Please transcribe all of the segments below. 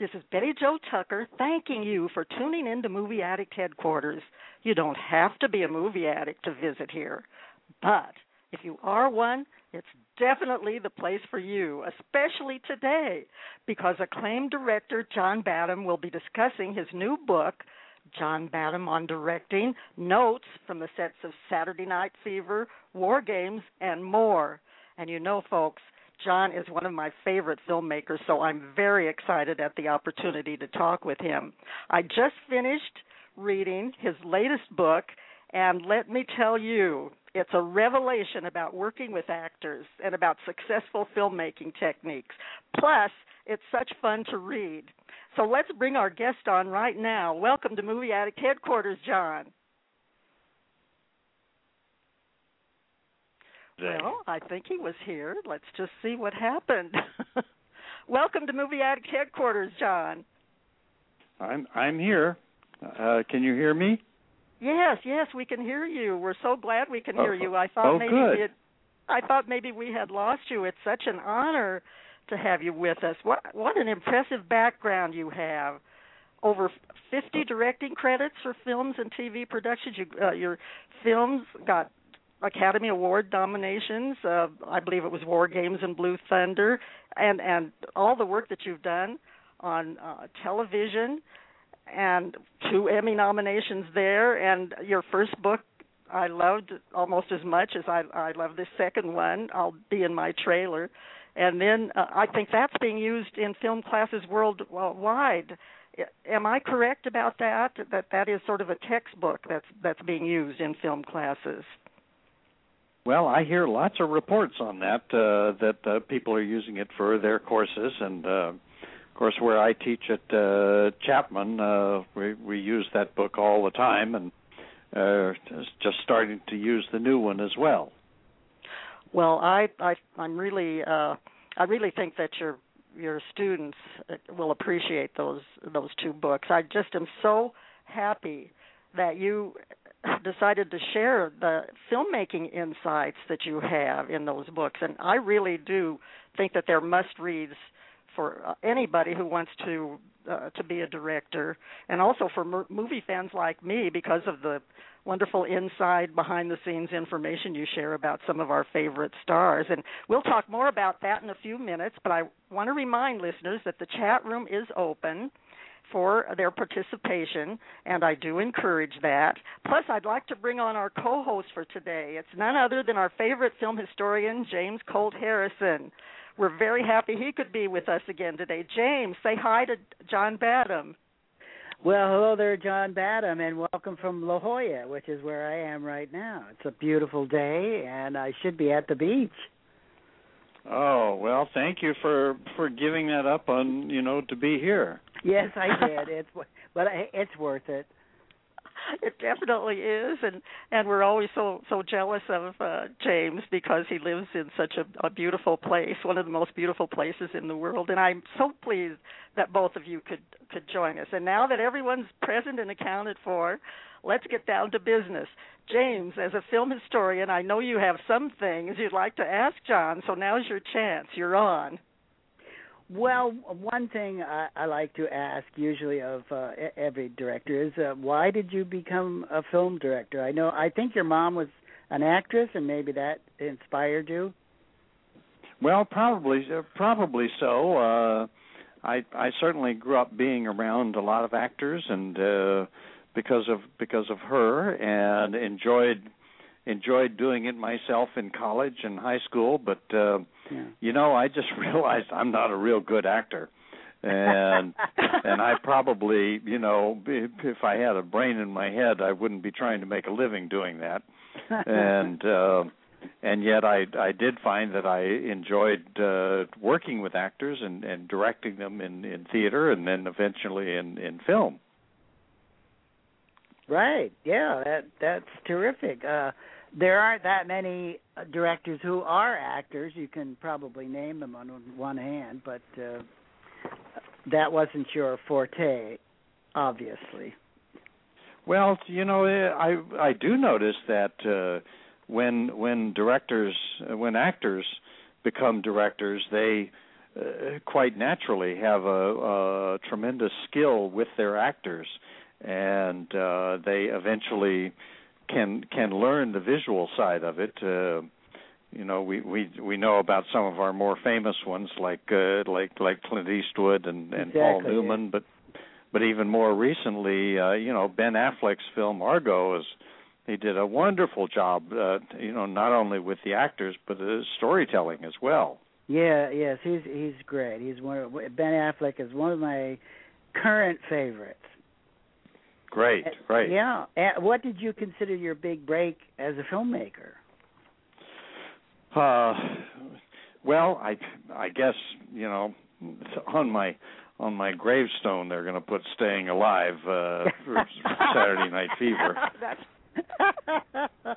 This is Betty Jo Tucker thanking you for tuning in to Movie Addict Headquarters. You don't have to be a movie addict to visit here, but if you are one, it's definitely the place for you, especially today, because acclaimed director John Badham will be discussing his new book, John Badham on Directing Notes from the Sets of Saturday Night Fever, War Games, and more. And you know, folks, John is one of my favorite filmmakers, so I'm very excited at the opportunity to talk with him. I just finished reading his latest book, and let me tell you, it's a revelation about working with actors and about successful filmmaking techniques. Plus, it's such fun to read. So let's bring our guest on right now. Welcome to Movie Addict Headquarters, John. Well, I think he was here. Let's just see what happened. Welcome to Movie Addict Headquarters, John. I'm I'm here. Uh, can you hear me? Yes, yes, we can hear you. We're so glad we can hear Oh, you. I thought oh, maybe good. had, I thought maybe we had lost you. It's such an honor to have you with us. What what an impressive background you have. Over 50 directing credits for films and TV productions. You, uh, your films got Academy Award nominations. Uh, I believe it was War Games and Blue Thunder, and and all the work that you've done on uh, television, and two Emmy nominations there. And your first book, I loved almost as much as I I love this second one. I'll be in my trailer, and then uh, I think that's being used in film classes worldwide. Am I correct about that? That that is sort of a textbook that's that's being used in film classes. Well, I hear lots of reports on that uh, that uh, people are using it for their courses, and uh, of course, where I teach at uh, Chapman, uh, we we use that book all the time, and uh, just starting to use the new one as well. Well, I, I I'm really uh I really think that your your students uh, will appreciate those those two books. I just am so happy that you decided to share the filmmaking insights that you have in those books. And I really do think that they're must reads for uh, anybody who wants to uh, to be a director and also for mo- movie fans like me because of the wonderful inside behind the scenes information you share about some of our favorite stars. And we'll talk more about that in a few minutes but I want to remind listeners that the chat room is open for their participation and I do encourage that plus I'd like to bring on our co-host for today it's none other than our favorite film historian James Colt Harrison we're very happy he could be with us again today James say hi to John Badham Well, hello there, John Badham, and welcome from La Jolla, which is where I am right now. It's a beautiful day, and I should be at the beach. Oh well, thank you for for giving that up on you know to be here. Yes, I did. It's but it's worth it. it definitely is and and we're always so so jealous of uh James because he lives in such a, a beautiful place one of the most beautiful places in the world and I'm so pleased that both of you could could join us and now that everyone's present and accounted for let's get down to business James as a film historian I know you have some things you'd like to ask John so now's your chance you're on Well, one thing I, I like to ask usually of uh, every director is uh, why did you become a film director? I know I think your mom was an actress, and maybe that inspired you. Well, probably probably so. Uh, I I certainly grew up being around a lot of actors, and uh, because of because of her, and enjoyed enjoyed doing it myself in college and high school. But uh, Yeah. you know, I just realized I'm not a real good actor, and and I probably, you know, if, if I had a brain in my head, I wouldn't be trying to make a living doing that. And uh and yet I I did find that I enjoyed uh working with actors and and directing them in in theater and then eventually in in film. Right. Yeah, that that's terrific. Uh there aren't that many directors who are actors. You can probably name them on one hand, but uh that wasn't your forte, obviously. Well, you know, I I do notice that uh when when directors when actors become directors, they uh, quite naturally have a, a tremendous skill with their actors, and uh, they eventually can can learn the visual side of it. Uh, you know, we we we know about some of our more famous ones like uh, like like Clint Eastwood and and exactly, Paul Newman, yeah. but but even more recently, uh, you know, Ben Affleck's film Argo is he did a wonderful job. Uh, you know, not only with the actors but the storytelling as well. Yeah, yes, he's he's great. He's one of Ben Affleck is one of my current favorites. Great, great. Yeah. And what did you consider your big break as a filmmaker? Uh, well, I I guess you know on my on my gravestone they're going to put "Staying Alive" uh, for Saturday Night Fever.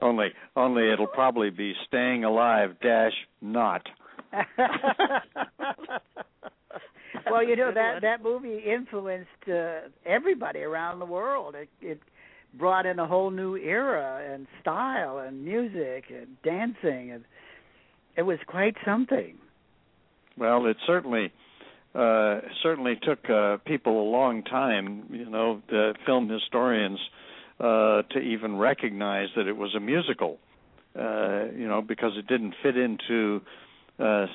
only only it'll probably be "Staying Alive" dash not. well, you know that that movie influenced uh, everybody around the world. It, it brought in a whole new era and style and music and dancing and it was quite something. Well, it certainly uh certainly took uh people a long time, you know, the film historians uh to even recognize that it was a musical. Uh you know, because it didn't fit into uh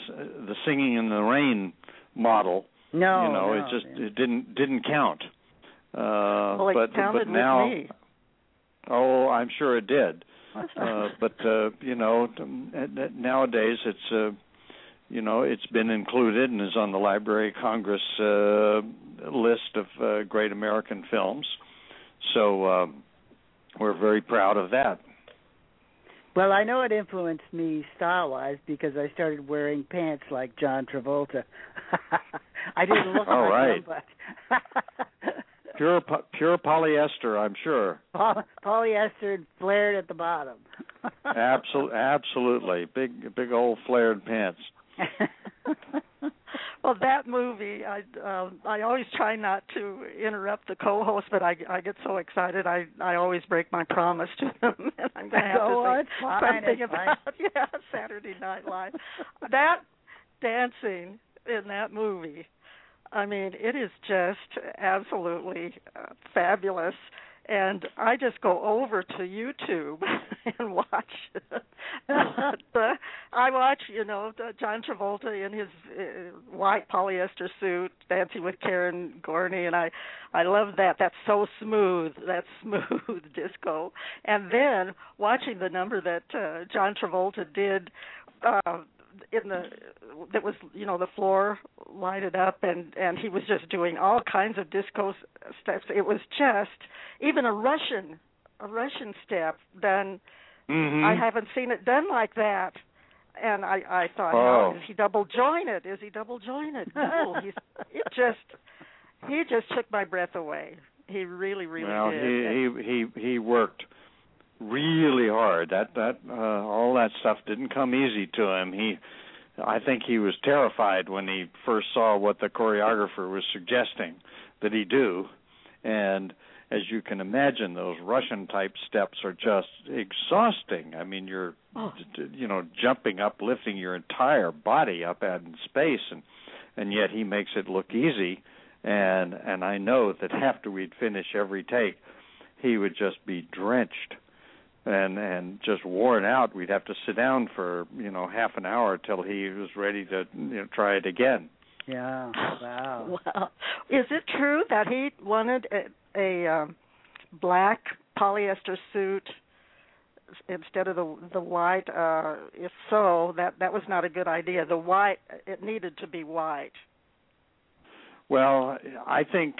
the singing in the rain model. No, you know, no, it just yeah. it didn't didn't count. Uh well, it but counted but now with me. Oh, I'm sure it did. Uh, but uh, you know, nowadays it's uh, you know it's been included and is on the Library of Congress uh, list of uh, great American films. So uh, we're very proud of that. Well, I know it influenced me style-wise because I started wearing pants like John Travolta. I didn't look All like right. him, but Pure po- pure polyester, I'm sure. Poly- polyester and flared at the bottom. Absolutely, absolutely. Big big old flared pants. well, that movie, I um, I always try not to interrupt the co-host, but I I get so excited, I I always break my promise to them, and I'm going to have Oh, to say something about yeah Saturday Night Live. that dancing in that movie, I mean, it is just absolutely uh, fabulous. And I just go over to YouTube and watch. the, I watch, you know, John Travolta in his uh, white polyester suit dancing with Karen Gorney, and I, I love that. That's so smooth. That's smooth disco. And then watching the number that uh, John Travolta did. Uh, in the that was you know the floor lighted up and and he was just doing all kinds of disco steps it was just even a russian a russian step done Mm-hmm. i haven't seen it done like that and i i thought Oh. oh. is he double jointed is he double jointed no he's it just he just took my breath away he really really well, did he he he he worked really hard. That that uh, all that stuff didn't come easy to him. He, I think he was terrified when he first saw what the choreographer was suggesting that he do, and as you can imagine, those Russian type steps are just exhausting. I mean, you're Oh. you know jumping up, lifting your entire body up out in space, and and yet he makes it look easy. And and I know that after we'd finish every take, he would just be drenched and and just worn out. We'd have to sit down for you know half an hour till he was ready to you know try it again. yeah. Wow. Wow. Is it true that he wanted a, a um, black polyester suit instead of the the white? Uh, if so, that that was not a good idea. The white it needed to be white. Well, I think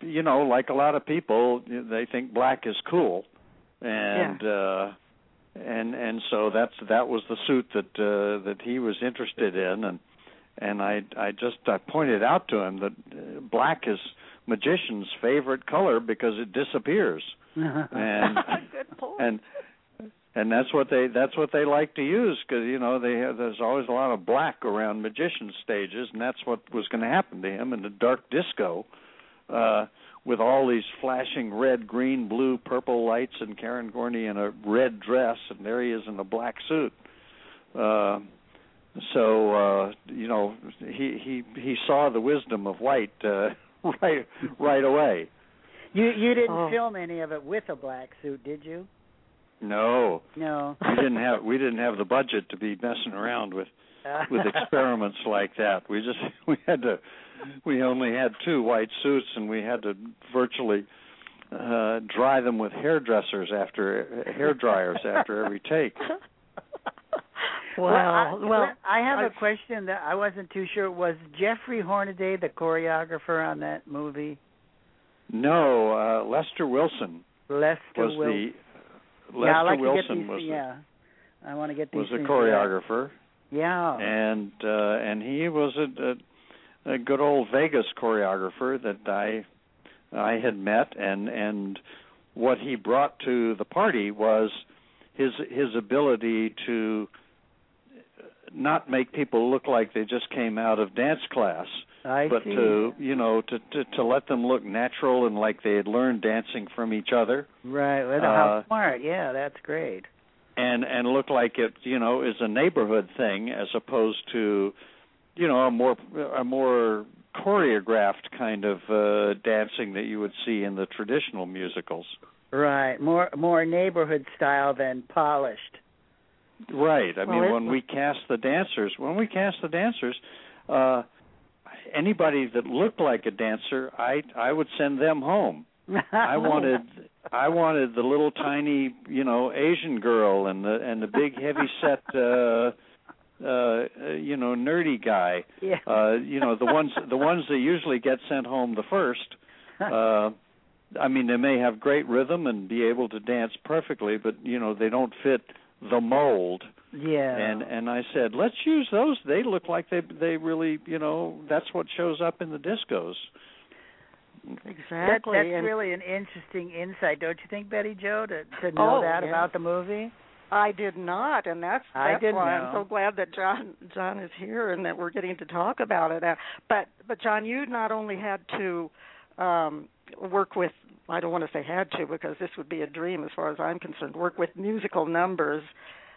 you know, like a lot of people, they think black is cool, and yeah. uh and and so that's that was the suit that uh that he was interested in and and I I just I pointed out to him that uh, black is magician's favorite color because it disappears. and Good point. and and that's what they that's what they like to use because you know they have, there's always a lot of black around magician stages and that's what was going to happen to him in the dark disco uh with all these flashing red green blue purple lights and Karen Gorney in a red dress and there he is in a black suit uh so uh you know he he he saw the wisdom of white uh right right away You you didn't Oh. film any of it with a black suit, did you? no No. we didn't have we didn't have the budget to be messing around with with experiments like that. We just we had to we only had two white suits and we had to virtually uh dry them with hairdressers after hair dryers after every take. Wow. Well, I, well, I have I- a question that I wasn't too sure. Was Jeffrey Hornaday the choreographer on that movie? No, uh Lester Wilson Lester was Wil- the yeah, I Lester like to Wilson get these, was the, yeah. I want to get these was a things choreographer. Yeah. and uh and he was a, a a good old Vegas choreographer that I I had met and and what he brought to the party was his his ability to not make people look like they just came out of dance class I but see. to you know to, to to let them look natural and like they had learned dancing from each other right. Well, how uh, smart. Yeah, that's great. and and look like it you know is a neighborhood thing as opposed to you know a more a more choreographed kind of uh dancing that you would see in the traditional musicals Right. More more neighborhood style than polished. right i Well, mean when we cast the dancers when we cast the dancers uh anybody that looked like a dancer i i would send them home I wanted I wanted the little tiny, you know, Asian girl and the and the big heavy set uh uh you know, nerdy guy. Yeah. Uh you know, the ones the ones that usually get sent home the first. Uh I mean, they may have great rhythm and be able to dance perfectly, but you know, they don't fit the mold. yeah. And and I said, "Let's use those. They look like they they really, you know, that's what shows up in the discos." That, exactly. that's and really an interesting insight, don't you think, Betty Jo, to to know Oh, that yeah. about the movie? I did not, and that's I that's didn't why know. I'm so glad that John John is here and that we're getting to talk about it. Uh, But but John, you not only had to um work with I don't want to say had to because this would be a dream as far as I'm concerned. Work with musical numbers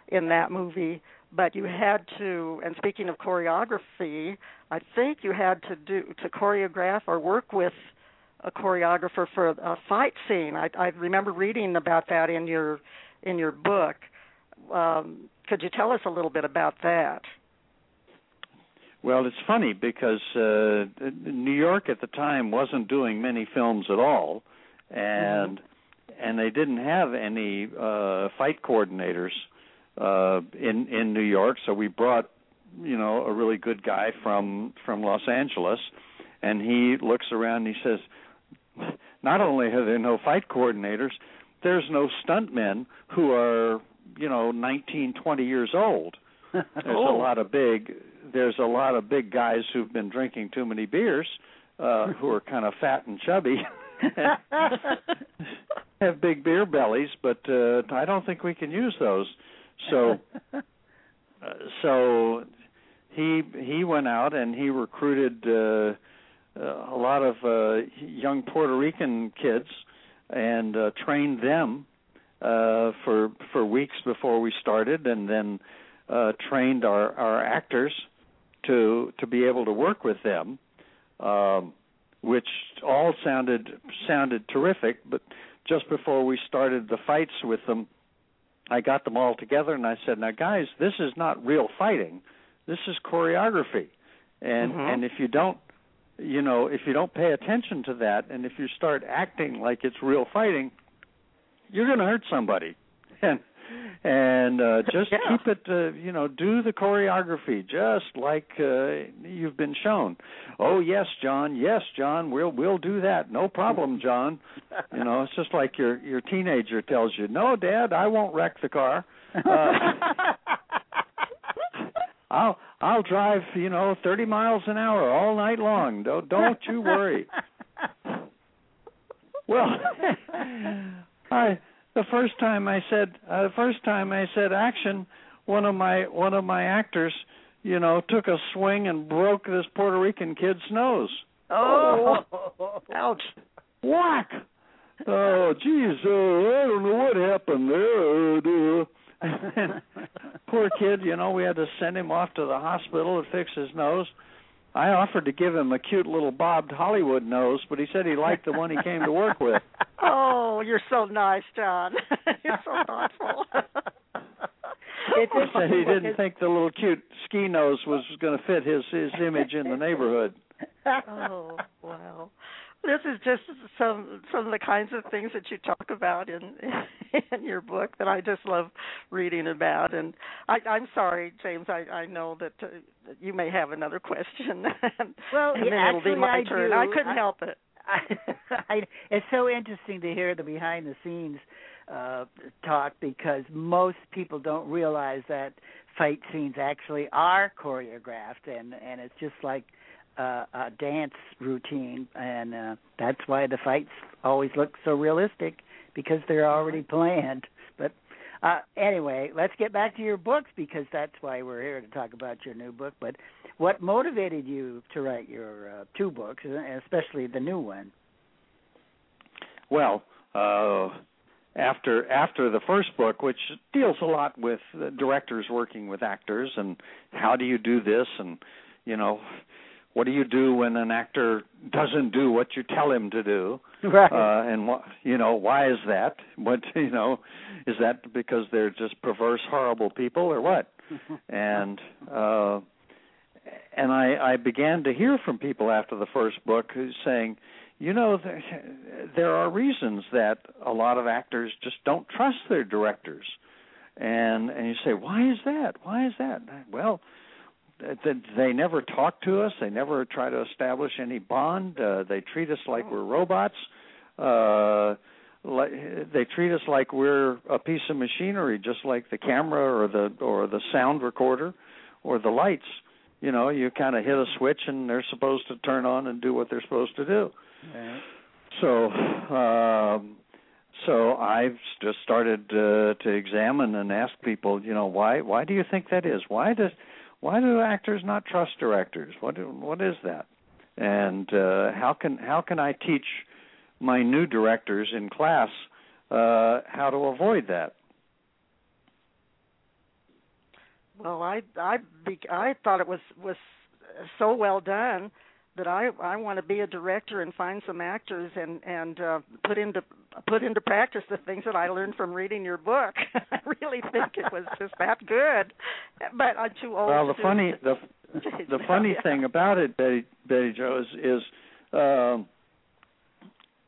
in that movie, but you had to. And speaking of choreography, I think you had to do to choreograph or work with a choreographer for a fight scene. I, I remember reading about that in your in your book. Um, could you tell us a little bit about that? Well, it's funny because uh New York at the time wasn't doing many films at all and and they didn't have any uh fight coordinators uh in in New York, so we brought you know a really good guy from from Los Angeles and he looks around and he says not only are there no fight coordinators, there's no stuntmen who are, you know, 19, 20 years old. There's Oh. a lot of big there's a lot of big guys who've been drinking too many beers uh who are kind of fat and chubby. have big beer bellies, but uh I don't think we can use those. So uh, so he he went out and he recruited uh, uh, a lot of uh young Puerto Rican kids and uh trained them uh for for weeks before we started and then uh trained our our actors to to be able to work with them um which all sounded sounded terrific but just before we started the fights with them I got them all together and I said now guys this is not real fighting this is choreography and Mhm. and if you don't you know if you don't pay attention to that and if you start acting like it's real fighting you're going to hurt somebody. And and uh just Yeah. keep it uh, you know do the choreography just like uh, you've been shown. Oh yes john. Yes john. We'll we'll do that. No problem john. You know it's just like your your teenager tells you no dad i won't wreck the car. Uh, i'll i'll drive you know thirty miles an hour all night long. Don't don't you worry. Well i the first time i said uh, the first time i said action one of my one of my actors you know took a swing and broke this puerto rican kid's nose. Oh, Ouch. whack. Oh geez uh, i don't know what happened there uh, poor kid you know we had to send him off to the hospital to fix his nose. I offered to give him a cute little bobbed hollywood nose but he said he liked the one he came to work with. Oh, you're so nice, John. you're so thoughtful. It's he said he didn't think the little cute ski nose was going to fit his his image in the neighborhood oh wow this is just some some of the kinds of things that you talk about in in your book that I just love reading about and I I'm sorry James I I know that uh, you may have another question Well, and yeah, then it'll be actually, my I turn do. I couldn't I- help it I, I, it's so interesting to hear the behind the scenes uh talk because most people don't realize that fight scenes actually are choreographed and and it's just like uh, a dance routine. And uh that's why the fights always look so realistic because they're already planned. But uh anyway let's get back to your books because that's why we're here to talk about your new book. But what motivated you to write your uh, two books especially the new one Well, uh, after after the first book, which deals a lot with uh, directors working with actors and how do you do this, and you know, what do you do when an actor doesn't do what you tell him to do, right uh, and what you know, why is that? What you know, is that because they're just perverse, horrible people, or what? and uh, and I, I began to hear from people after the first book who's saying, you know, there, there are reasons that a lot of actors just don't trust their directors, and and you say, why is that? Why is that? Well, they never talk to us. They never try to establish any bond. Uh, they treat us like we're robots. Uh, like, they treat us like we're a piece of machinery, just like the camera or the or the sound recorder or the lights. You know, you kind of hit a switch and they're supposed to turn on and do what they're supposed to do. right. So, um, so I've just started uh, to examine and ask people, you know, why why do you think that is? Why does why do actors not trust directors? What do, what is that? And uh, how can how can I teach my new directors in class uh, how to avoid that? Well I I I thought it was was so well done that I I want to be a director and find some actors and and uh, put into put into practice the things that I learned from reading your book. I really think it was just that good, but I'm too old. Well, the to- funny the the funny Yeah. thing about it, Betty Betty Jo, is is, um,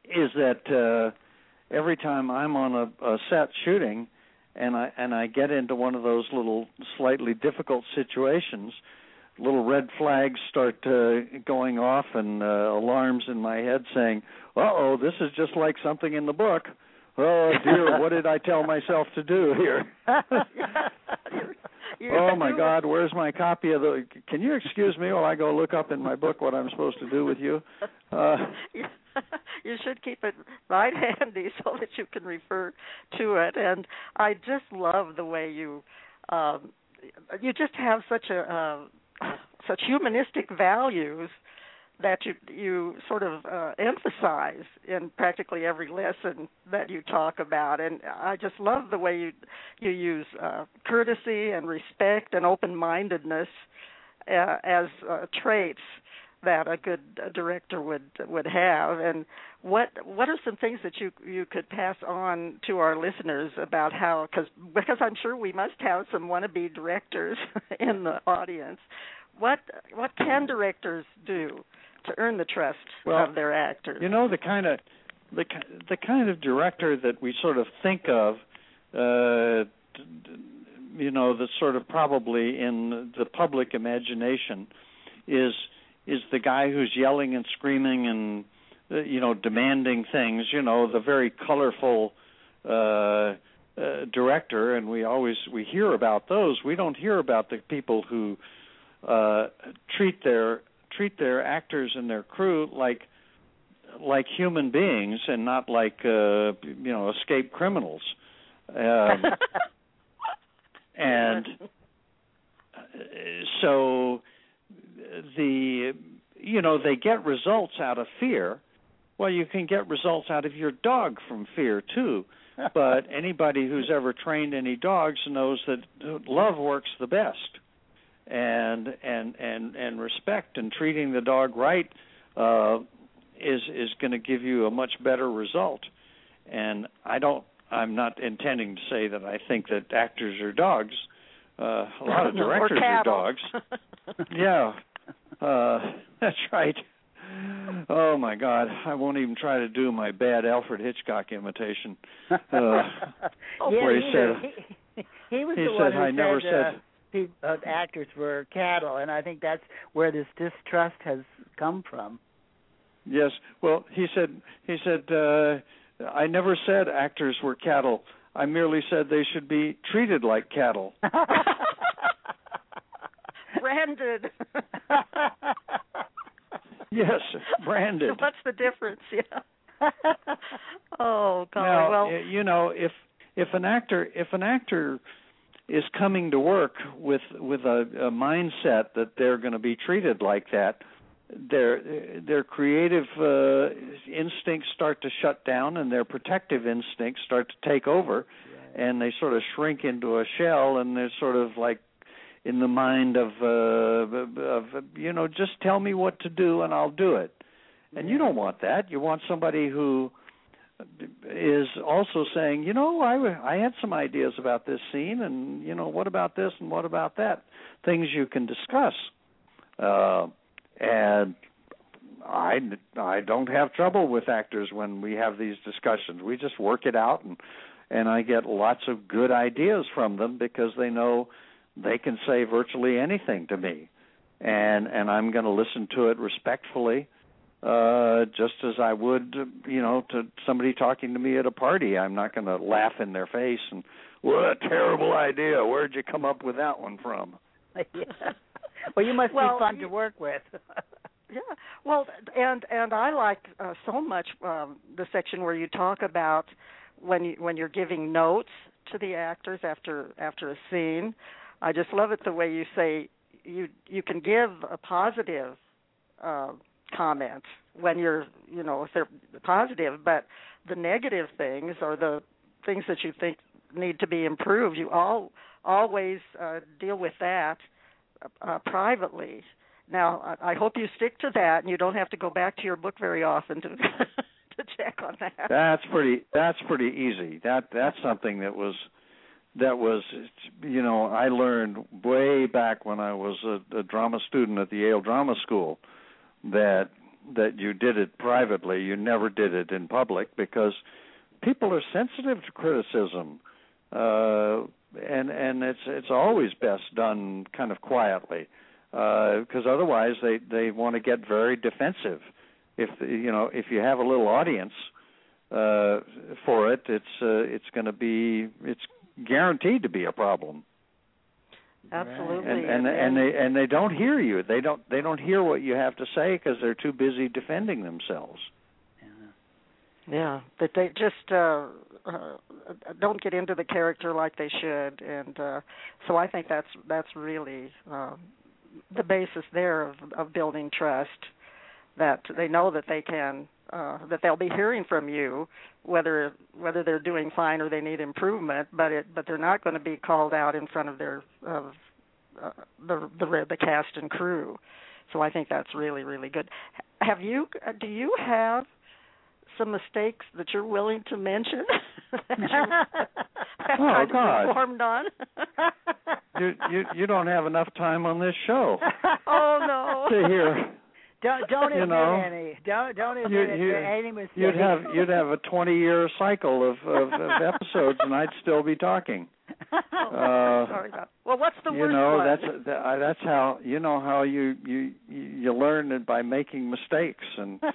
is that uh, every time I'm on a, a set shooting, and I and I get into one of those little slightly difficult situations, little red flags start uh, going off and uh, alarms in my head saying, "Uh oh, this is just like something in the book." Oh dear, what did I tell myself to do here? You're- oh my God, where's my copy of the? Can you excuse me while I go look up in my book what I'm supposed to do with you? Uh, you should keep it right handy so that you can refer to it. And I just love the way you um, you just have such a uh, such humanistic values that you you sort of uh, emphasize in practically every lesson that you talk about. And I just love the way you you use uh, courtesy and respect and open-mindedness uh, as uh, traits that a good uh, director would would have. And what what are some things that you you could pass on to our listeners about how cuz because I'm sure we must have some wannabe directors in the audience. What what can directors do to earn the trust Well, of their actors you know the kind of the the kind of director that we sort of think of uh you know that's sort of probably in the public imagination is is the guy who's yelling and screaming and uh, you know demanding things you know the very colorful uh uh, director, and we always we hear about those. We don't hear about the people who uh, treat their treat their actors and their crew like like human beings and not like uh, you know escaped criminals. Um, and uh, so the you know they get results out of fear. Well, you can get results out of your dog from fear too but anybody who's ever trained any dogs knows that love works the best and and and and respect and treating the dog right uh is is going to give you a much better result. And i don't i'm not intending to say that i think that actors are dogs. Uh a lot of directors are dogs. Yeah. Uh that's right. Oh my God, I won't even try to do my bad Alfred Hitchcock imitation. Uh, oh, yeah, where he, he said, he, he was he the said, one who I said, never uh, said. Pe- uh, actors were cattle, and I think that's where this distrust has come from. Yes, well, he said he said uh, I never said actors were cattle. I merely said they should be treated like cattle. Branded. yes, branded. What's the difference? Yeah. oh God. Now, well, you know, if if an actor if an actor is coming to work with with a, a mindset that they're going to be treated like that, their their creative uh, instincts start to shut down and their protective instincts start to take over, right. and they sort of shrink into a shell and they're sort of like in the mind of uh of you know just tell me what to do and I'll do it. And you don't want that. You want somebody who is also saying, you know, I I had some ideas about this scene and you know, what about this and what about that? Things you can discuss. Uh and I I don't have trouble with actors when we have these discussions. We just work it out and and I get lots of good ideas from them because they know they can say virtually anything to me and and I'm going to listen to it respectfully uh just as I would you know to somebody talking to me at a party. I'm not going to laugh in their face and what a terrible idea. Where'd you come up with that one from? Yeah. well you must well, be fun you, to work with. Yeah. Well and and I like uh, so much um the section where you talk about when you when you're giving notes to the actors after after a scene. I just love it the way you say you you can give a positive uh, comment when you're you know if they're positive, but the negative things or the things that you think need to be improved, you all always uh, deal with that uh, privately. Now, I hope you stick to that, and you don't have to go back to your book very often to to check on that. That's pretty. That's pretty easy. That that's something that was that was you know I learned way back when I was a, a drama student at the Yale Drama School that that you did it privately you never did it in public because people are sensitive to criticism uh and and it's it's always best done kind of quietly because uh, otherwise they they want to get very defensive if you know if you have a little audience uh for it it's uh, it's going to be it's guaranteed to be a problem. Absolutely. And and, and they and they don't hear you. They don't they don't hear what you have to say because they're too busy defending themselves. Yeah. Yeah, that they just uh, uh don't get into the character like they should, and uh so I think that's that's really uh, the basis there of of building trust. That they know that they can uh, that they'll be hearing from you, whether whether they're doing fine or they need improvement. But it but they're not going to be called out in front of their of uh, the the the cast and crew. So I think that's really really good. Have you do you have some mistakes that you're willing to mention? oh God! On. you you you don't have enough time on this show. Oh no! To hear don't don't you admit know, any. Don't don't admit you, you, you, any mistakes. You'd have you'd have a twenty year cycle of, of, of episodes, and I'd still be talking. uh, sorry about. Well, what's the you worst know one? that's that, that's how you know how you you you learn it by making mistakes and uh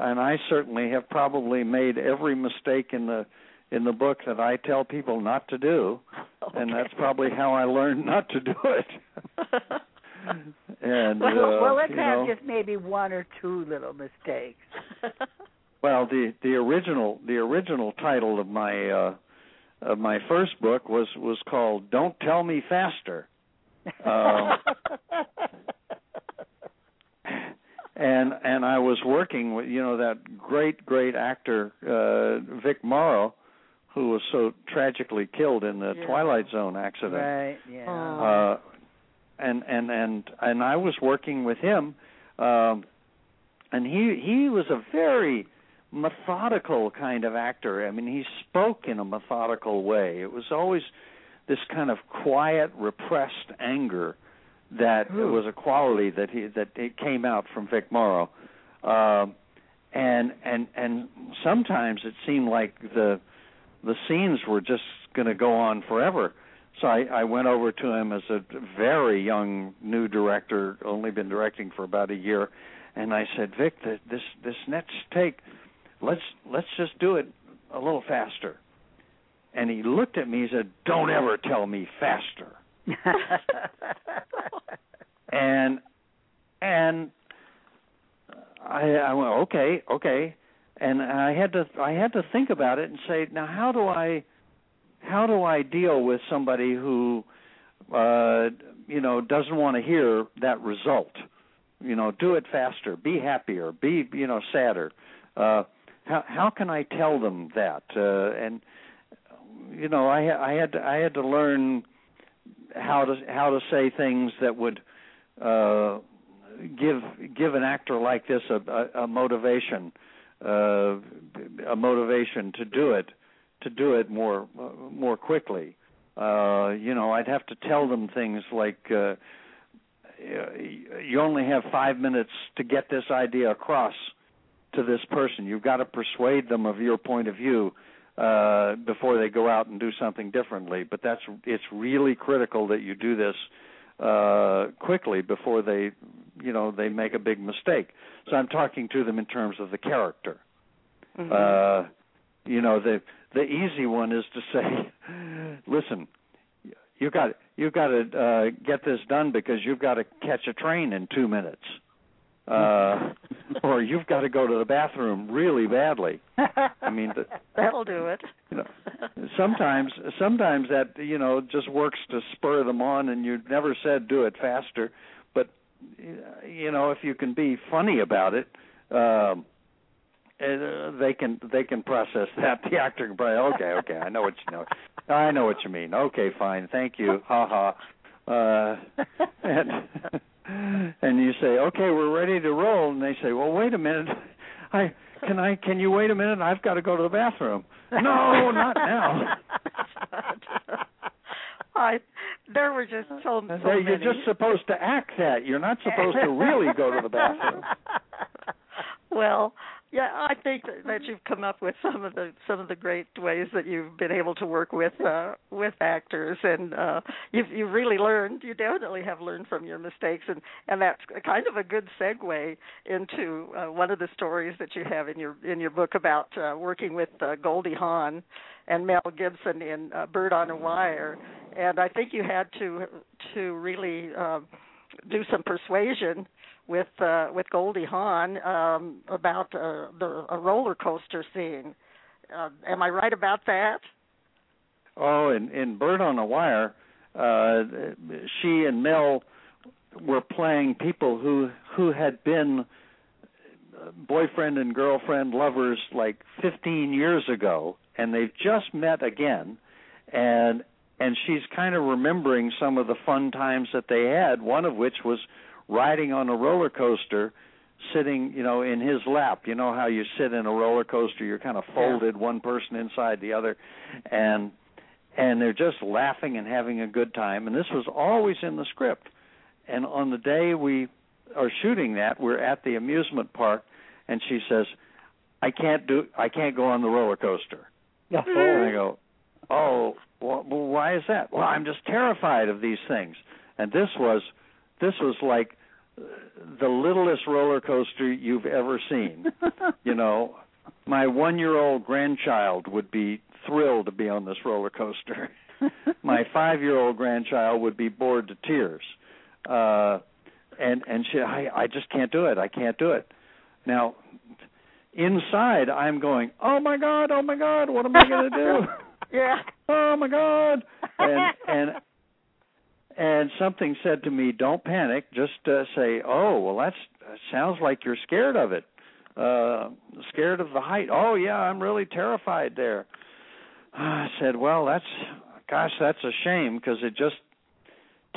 and I certainly have probably made every mistake in the in the book that I tell people not to do okay. and that's probably how I learned not to do it. And well, uh, well let's have know, just maybe one or two little mistakes. well, the the original the original title of my uh of my first book was was called "Don't Tell Me Faster," uh, and and I was working with you know that great great actor uh, Vic Morrow, who was so tragically killed in the Yeah. Twilight Zone accident. Right. Yeah. Uh, and and and and I was working with him, um, and he he was a very methodical kind of actor. I mean, he spoke in a methodical way. It was always this kind of quiet, repressed anger that Ooh. was a quality that he that it came out from Vic Morrow. Um, and and and sometimes it seemed like the the scenes were just going to go on forever. So I, I went over to him as a very young new director, only been directing for about a year, and I said, Vic, th- this this next take, let's let's just do it a little faster. And he looked at me and said, Don't ever tell me faster. and and I I went okay okay and I had to I had to think about it and say now how do I how do I deal with somebody who uh you know doesn't want to hear that result? You know do it faster be happier be you know sadder. Uh how how can I tell them that? Uh and you know I I had to, I had to learn how to how to say things that would uh give give an actor like this a a, a motivation uh a motivation to do it to do it more uh, more quickly. Uh you know I'd have to tell them things like uh you only have 5 minutes to get this idea across to this person. You've got to persuade them of your point of view uh before they go out and do something differently. But that's it's really critical that you do this uh quickly before they you know they make a big mistake. So i'm talking to them in terms of the character. Mhm. uh you know the the easy one is to say listen you got you've got to uh get this done because you've got to catch a train in 2 minutes uh or you've got to go to the bathroom really badly I mean, the- that'll do it. you know sometimes sometimes that you know just works to spur them on and you never said do it faster but you know if you can be funny about it um uh, they can they can process that the actor can probably okay okay I know what you know. I know what you mean. Okay fine thank you ha ha. Uh and and you say okay we're ready to roll. And they say well wait a minute. I can I can you wait a minute? I've got to go to the bathroom. No not now. I there were just so, so You're many. just supposed to act that. You're not supposed to really go to the bathroom. well, yeah, I think that, you've come up with some of the some of the great ways that you've been able to work with uh with actors. And uh you've you've really learned you definitely have learned from your mistakes. And and that's kind of a good segue into uh, one of the stories that you have in your in your book about uh, working with uh, Goldie Hawn and Mel Gibson in uh, Bird on a Wire. And I think you had to to really um do some persuasion with uh, with Goldie Hawn um, about uh, the a roller coaster scene. Uh, am I right about that? Oh, in in Bird on a Wire, uh she and Mel were playing people who who had been boyfriend and girlfriend lovers like 15 years ago and they've just met again and and she's kind of remembering some of the fun times that they had one of which was riding on a roller coaster sitting you know in his lap. You know how you sit in a roller coaster you're kind of folded one person inside the other and and they're just laughing and having a good time. And this was always in the script. And on the day we are shooting that we're at the amusement park and she says i can't do i can't go on the roller coaster. And i go oh well well, why is that? Well, I'm just terrified of these things. And this was this was like the littlest roller coaster you've ever seen. you know, my 1-year-old grandchild would be thrilled to be on this roller coaster. my 5-year-old grandchild would be bored to tears. Uh and and she I I just can't do it. I can't do it. Now, inside I'm going, "Oh my god, oh my god, what am I going to do?" yeah. Oh my god. And and and something said to me, "Don't panic. Just uh, say, "Oh, well that's sounds like you're scared of it. Uh scared of the height. Oh yeah, I'm really terrified there." I said, "Well, that's gosh, that's a shame because it just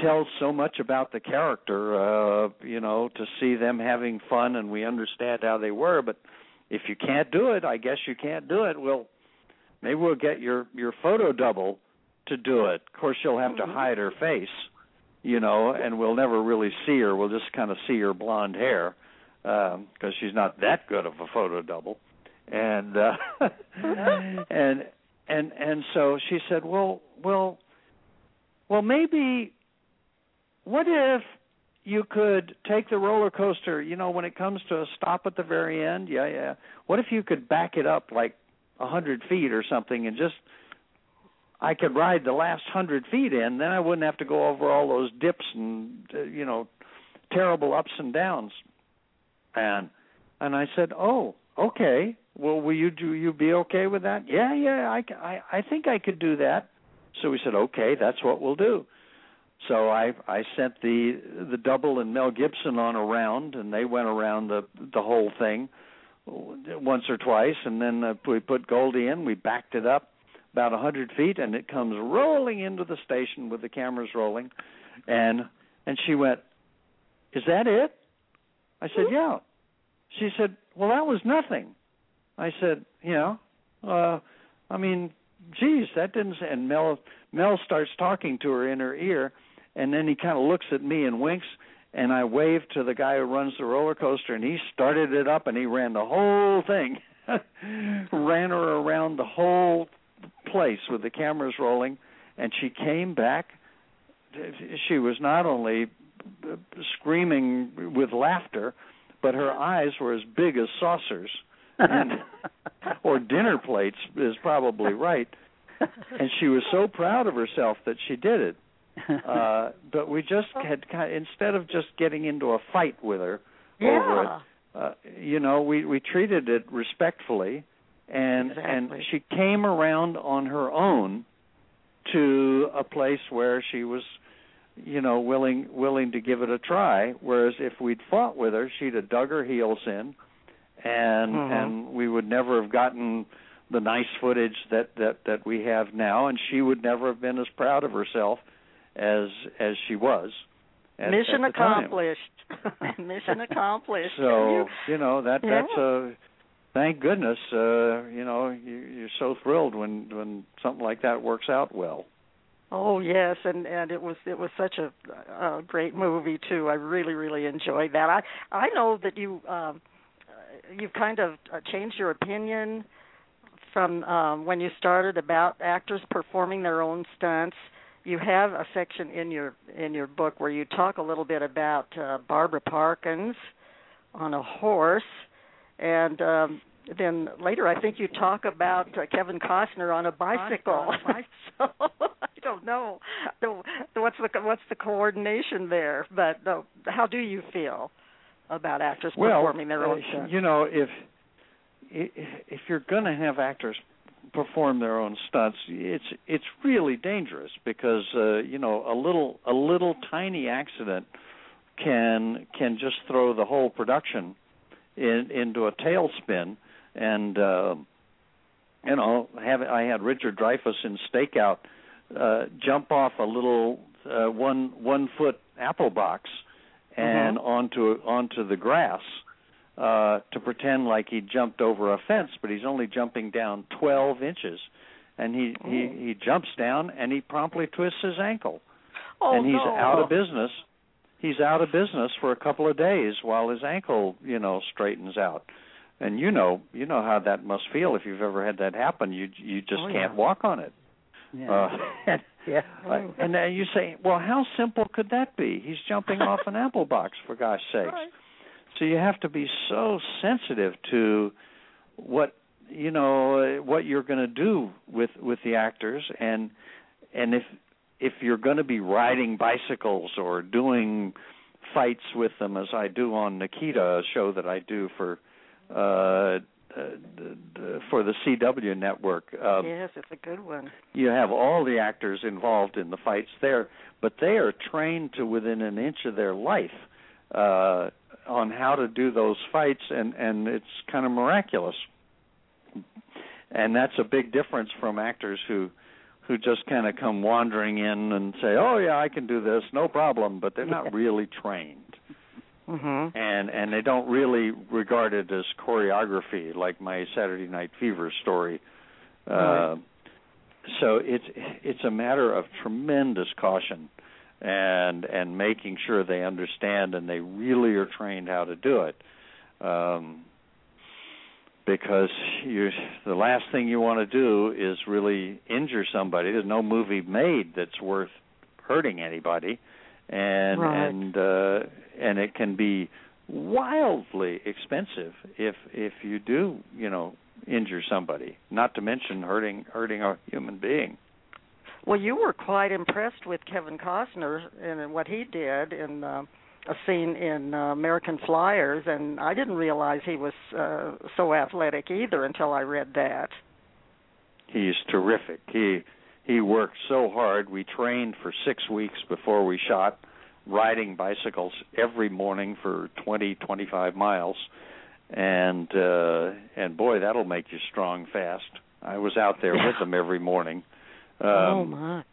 tells so much about the character uh you know to see them having fun and we understand how they were but if you can't do it i guess you can't do it well maybe we'll get your your photo double to do it of course she'll have to Mm-hmm. hide her face you know and we'll never really see her we'll just kind of see her blonde hair um because she's not that good of a photo double and uh and and and so she said well well well maybe what if you could take the roller coaster, you know, when it comes to a stop at the very end, yeah, yeah. What if you could back it up like a hundred feet or something and just I could ride the last hundred feet in, then I wouldn't have to go over all those dips and uh, you know terrible ups and downs. And and I said, "Oh, okay. Well, will you do you be okay with that?" Yeah, yeah. I I I think I could do that. So we said, "Okay, that's what we'll do." So I I sent the the double and Mel Gibson on a round, and they went around the the whole thing once or twice, and then uh, we put Goldie in. We backed it up about a hundred feet, and it comes rolling into the station with the cameras rolling, and and she went, "Is that it?" I said, "Yeah." She said, "Well, that was nothing." I said, "Yeah." Uh, I mean, geez, that didn't. And Mel Mel starts talking to her in her ear, and then he kind of looks at me and winks, and I wave to the guy who runs the roller coaster, and he started it up, and he ran the whole thing, ran her around the whole place with the cameras rolling, and she came back. She was not only screaming with laughter, but her eyes were as big as saucers, and or dinner plates is probably right. And she was so proud of herself that she did it. Uh, but we just had kind of, instead of just getting into a fight with her over it, uh, you know, we we treated it respectfully, and and she came around on her own to a place where she was, you know, willing willing to give it a try. Whereas if we'd fought with her, she'd have dug her heels in, and Mhm. and we would never have gotten the nice footage that that that we have now, and she would never have been as proud of herself as as she was. At, Mission at accomplished. Mission accomplished. So You- you know that Yeah. that's a thank goodness. Uh, you know you, you're so thrilled when when something like that works out well. Oh yes, and and it was it was such a, a great movie too. I really really enjoyed that. I I know that you um you've kind of uh, changed your opinion from um when you started about actors performing their own stunts. You have a section in your in your book where you talk a little bit about uh, Barbara Parkins on a horse, and um, then later I think you talk about uh, Kevin Costner on a bicycle. so I don't know So, what's the what's the coordination there, but uh, how do you feel about actors well, performing their own uh, stunts? you know if if you're going to have actors perform their own stunts, it's it's really dangerous because uh, you know a little a little tiny accident can can just throw the whole production in, into a tailspin and uh, you know have I had Richard Dreyfuss in Stakeout uh, jump off a little uh, one one foot apple box and onto onto the grass uh, to pretend like he jumped over a fence, but he's only jumping down 12 inches, and he he he jumps down and he promptly twists his ankle, oh and he's no. out of business. He's out of business for a couple of days while his ankle, you know, straightens out. And you know, you know how that must feel if you've ever had that happen. You you just Oh, can't walk on it. Yeah. Uh, and, yeah. uh, and then you say, well, how simple could that be? He's jumping off an apple box, for gosh sakes. Right. So you have to be so sensitive to what you know uh, what you're going to do with with the actors and and if if you're going to be riding bicycles or doing fights with them as I do on Nikita, a show that I do for uh, uh for the CW network. Um, yes, it's a good one. you have all the actors involved in the fights there, but they are trained to within an inch of their life uh, on how to do those fights, and and it's kind of miraculous. And that's a big difference from actors who who just kind of come wandering in and say, "Oh yeah, I can do this, no problem," but they're not really trained Mhm. and and they don't really regard it as choreography like my Saturday Night Fever story. Uh, so it's it's a matter of tremendous caution and and making sure they understand and they really are trained how to do it. Um, because you the last thing you want to do is really injure somebody. There's no movie made that's worth hurting anybody, and Right. and uh, and it can be wildly expensive if if you do you know injure somebody. Not to mention hurting hurting a human being. Well, you were quite impressed with Kevin Costner and what he did in uh, a scene in uh, American Flyers, and I didn't realize he was uh, so athletic either until I read that. He's terrific. He he worked so hard. We trained for six weeks before we shot, riding bicycles every morning for twenty twenty five miles, and uh, and boy, that'll make you strong fast. I was out there with them every morning. Um, oh my!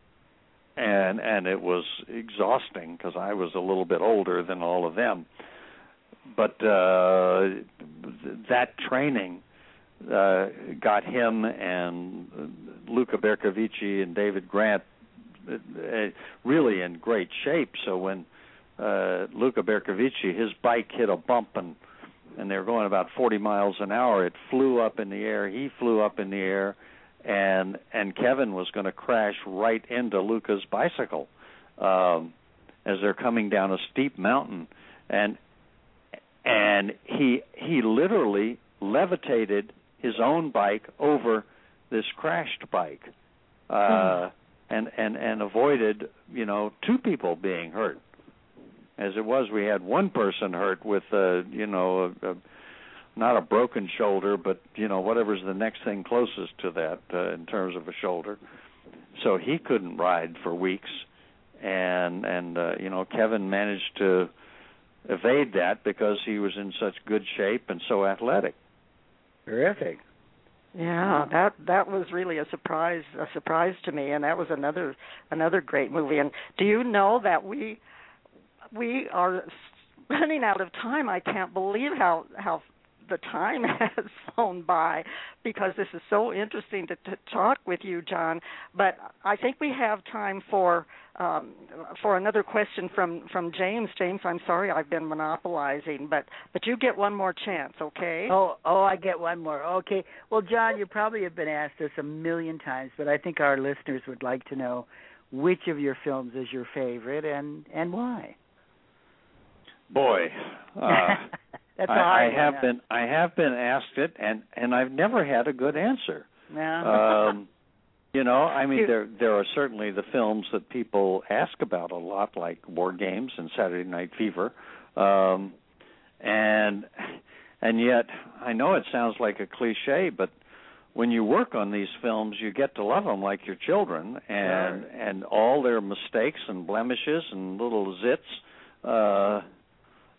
and and it was exhausting because I was a little bit older than all of them. But uh th- that training uh got him and Luca Bercovici and David Grant uh, really in great shape. So when uh Luca Bercovici his bike hit a bump and and they were going about 40 miles an hour, it flew up in the air. He flew up in the air and and Kevin was going to crash right into Luca's bicycle um, as they're coming down a steep mountain, and and he he literally levitated his own bike over this crashed bike, uh, and and and avoided you know two people being hurt. As it was, we had one person hurt with uh, you know a, a not a broken shoulder, but you know whatever's the next thing closest to that uh, in terms of a shoulder. So he couldn't ride for weeks, and and uh, you know Kevin managed to evade that because he was in such good shape and so athletic. Terrific. Yeah, that that was really a surprise a surprise to me, and that was another another great movie. And do you know that we we are running out of time? I can't believe how how the time has flown by because this is so interesting to, to talk with you, John. But I think we have time for um, for another question from from James. James, I'm sorry I've been monopolizing, but but you get one more chance, okay? Oh, oh, I get one more. Okay. Well, John, you probably have been asked this a million times, but I think our listeners would like to know which of your films is your favorite and and why. Boy, uh, That's I, I hard have one, been I have been asked it, and and I've never had a good answer. huh? um, you know, I mean, there there are certainly the films that people ask about a lot, like War Games and Saturday Night Fever, um, and and yet I know it sounds like a cliche, but when you work on these films, you get to love them like your children, and Sure. and all their mistakes and blemishes and little zits. Uh,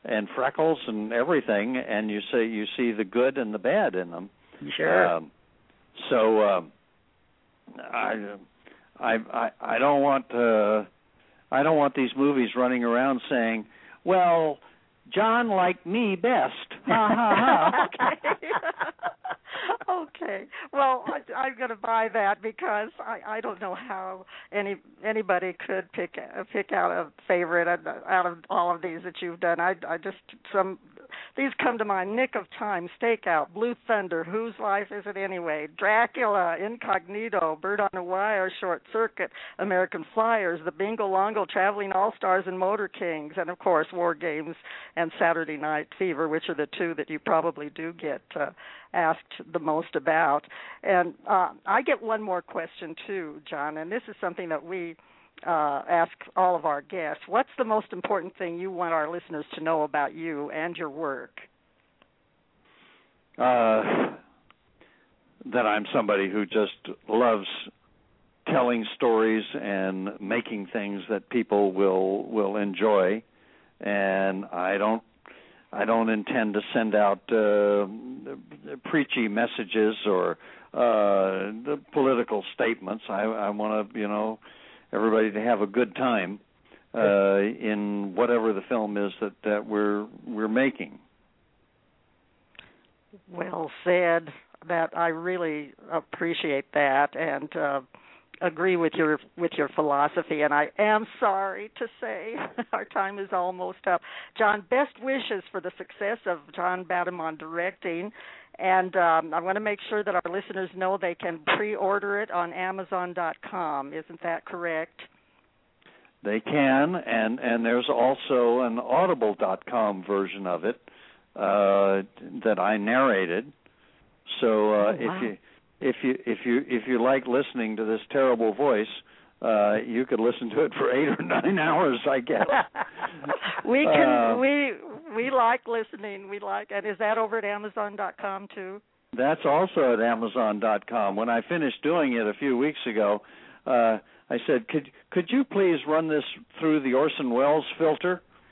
and freckles and everything, and you say you see the good and the bad in them. sure. Um, so um, I, I I I don't want uh, I don't want these movies running around saying, "Well, John liked me best." Ha ha ha. okay. Well, I, I'm going to buy that because I I don't know how any anybody could pick pick out a favorite out of all of these that you've done. I I just some These come to mind: Nick of Time, Stakeout, Blue Thunder, Whose Life Is It Anyway, Dracula, Incognito, Bird on a Wire, Short Circuit, American Flyers, The Bingo Long, Traveling All Stars, and Motor Kings, and of course War Games and Saturday Night Fever, which are the two that you probably do get uh, asked the most about. And uh, I get one more question too, John, and this is something that we uh, ask all of our guests. What's the most important thing you want our listeners to know about you and your work? Uh, that I'm somebody who just loves telling stories and making things that people will will enjoy and I don't I don't intend to send out uh, preachy messages or uh, political statements. I, I want to, you know, everybody to have a good time uh, in whatever the film is that that we're we're making. Well said. That I really appreciate that, and uh, agree with your with your philosophy and I am sorry to say our time is almost up. John, best wishes for the success of John Badham on directing and um, I want to make sure that our listeners know they can pre-order it on amazon.com. Isn't that correct? They can and and there's also an audible.com version of it uh, that I narrated. So uh, oh, wow. if you if you if you if you like listening to this terrible voice, uh, you could listen to it for eight or nine hours, I guess. we can uh, we we like listening. We like, and is that over at Amazon.com too? That's also at Amazon.com. When I finished doing it a few weeks ago, uh, I said, "Could could you please run this through the Orson Welles filter?"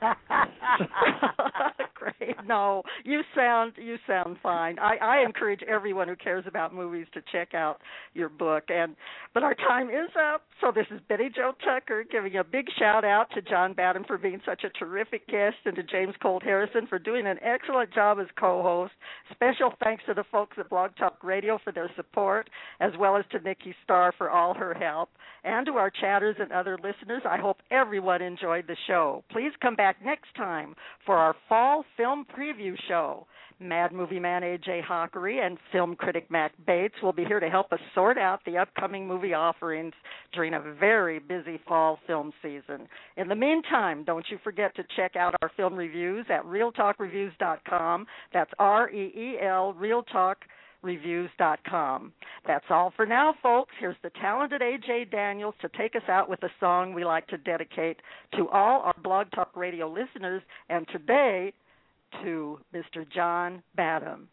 No, you sound you sound fine. I, I encourage everyone who cares about movies to check out your book. And but our time is up. So this is Betty Jo Tucker giving a big shout out to John Badham for being such a terrific guest, and to James Colt Harrison for doing an excellent job as co-host. Special thanks to the folks at Blog Talk Radio for their support, as well as to Nikki Starr for all her help, and to our chatters and other listeners. I hope everyone enjoyed the show. Please come back next time for our fall film preview show. Mad Movie Man AJ Hakari and film critic Matt Bates will be here to help us sort out the upcoming movie offerings during a very busy fall film season. In the meantime, don't you forget to check out our film reviews at reeltalkreviews.com. That's R E E L Reel Talk reviews.com. That's all for now, folks. Here's the talented AJ Daniels to take us out with a song we like to dedicate to all our Blog Talk Radio listeners, and today to Mr. John Badham.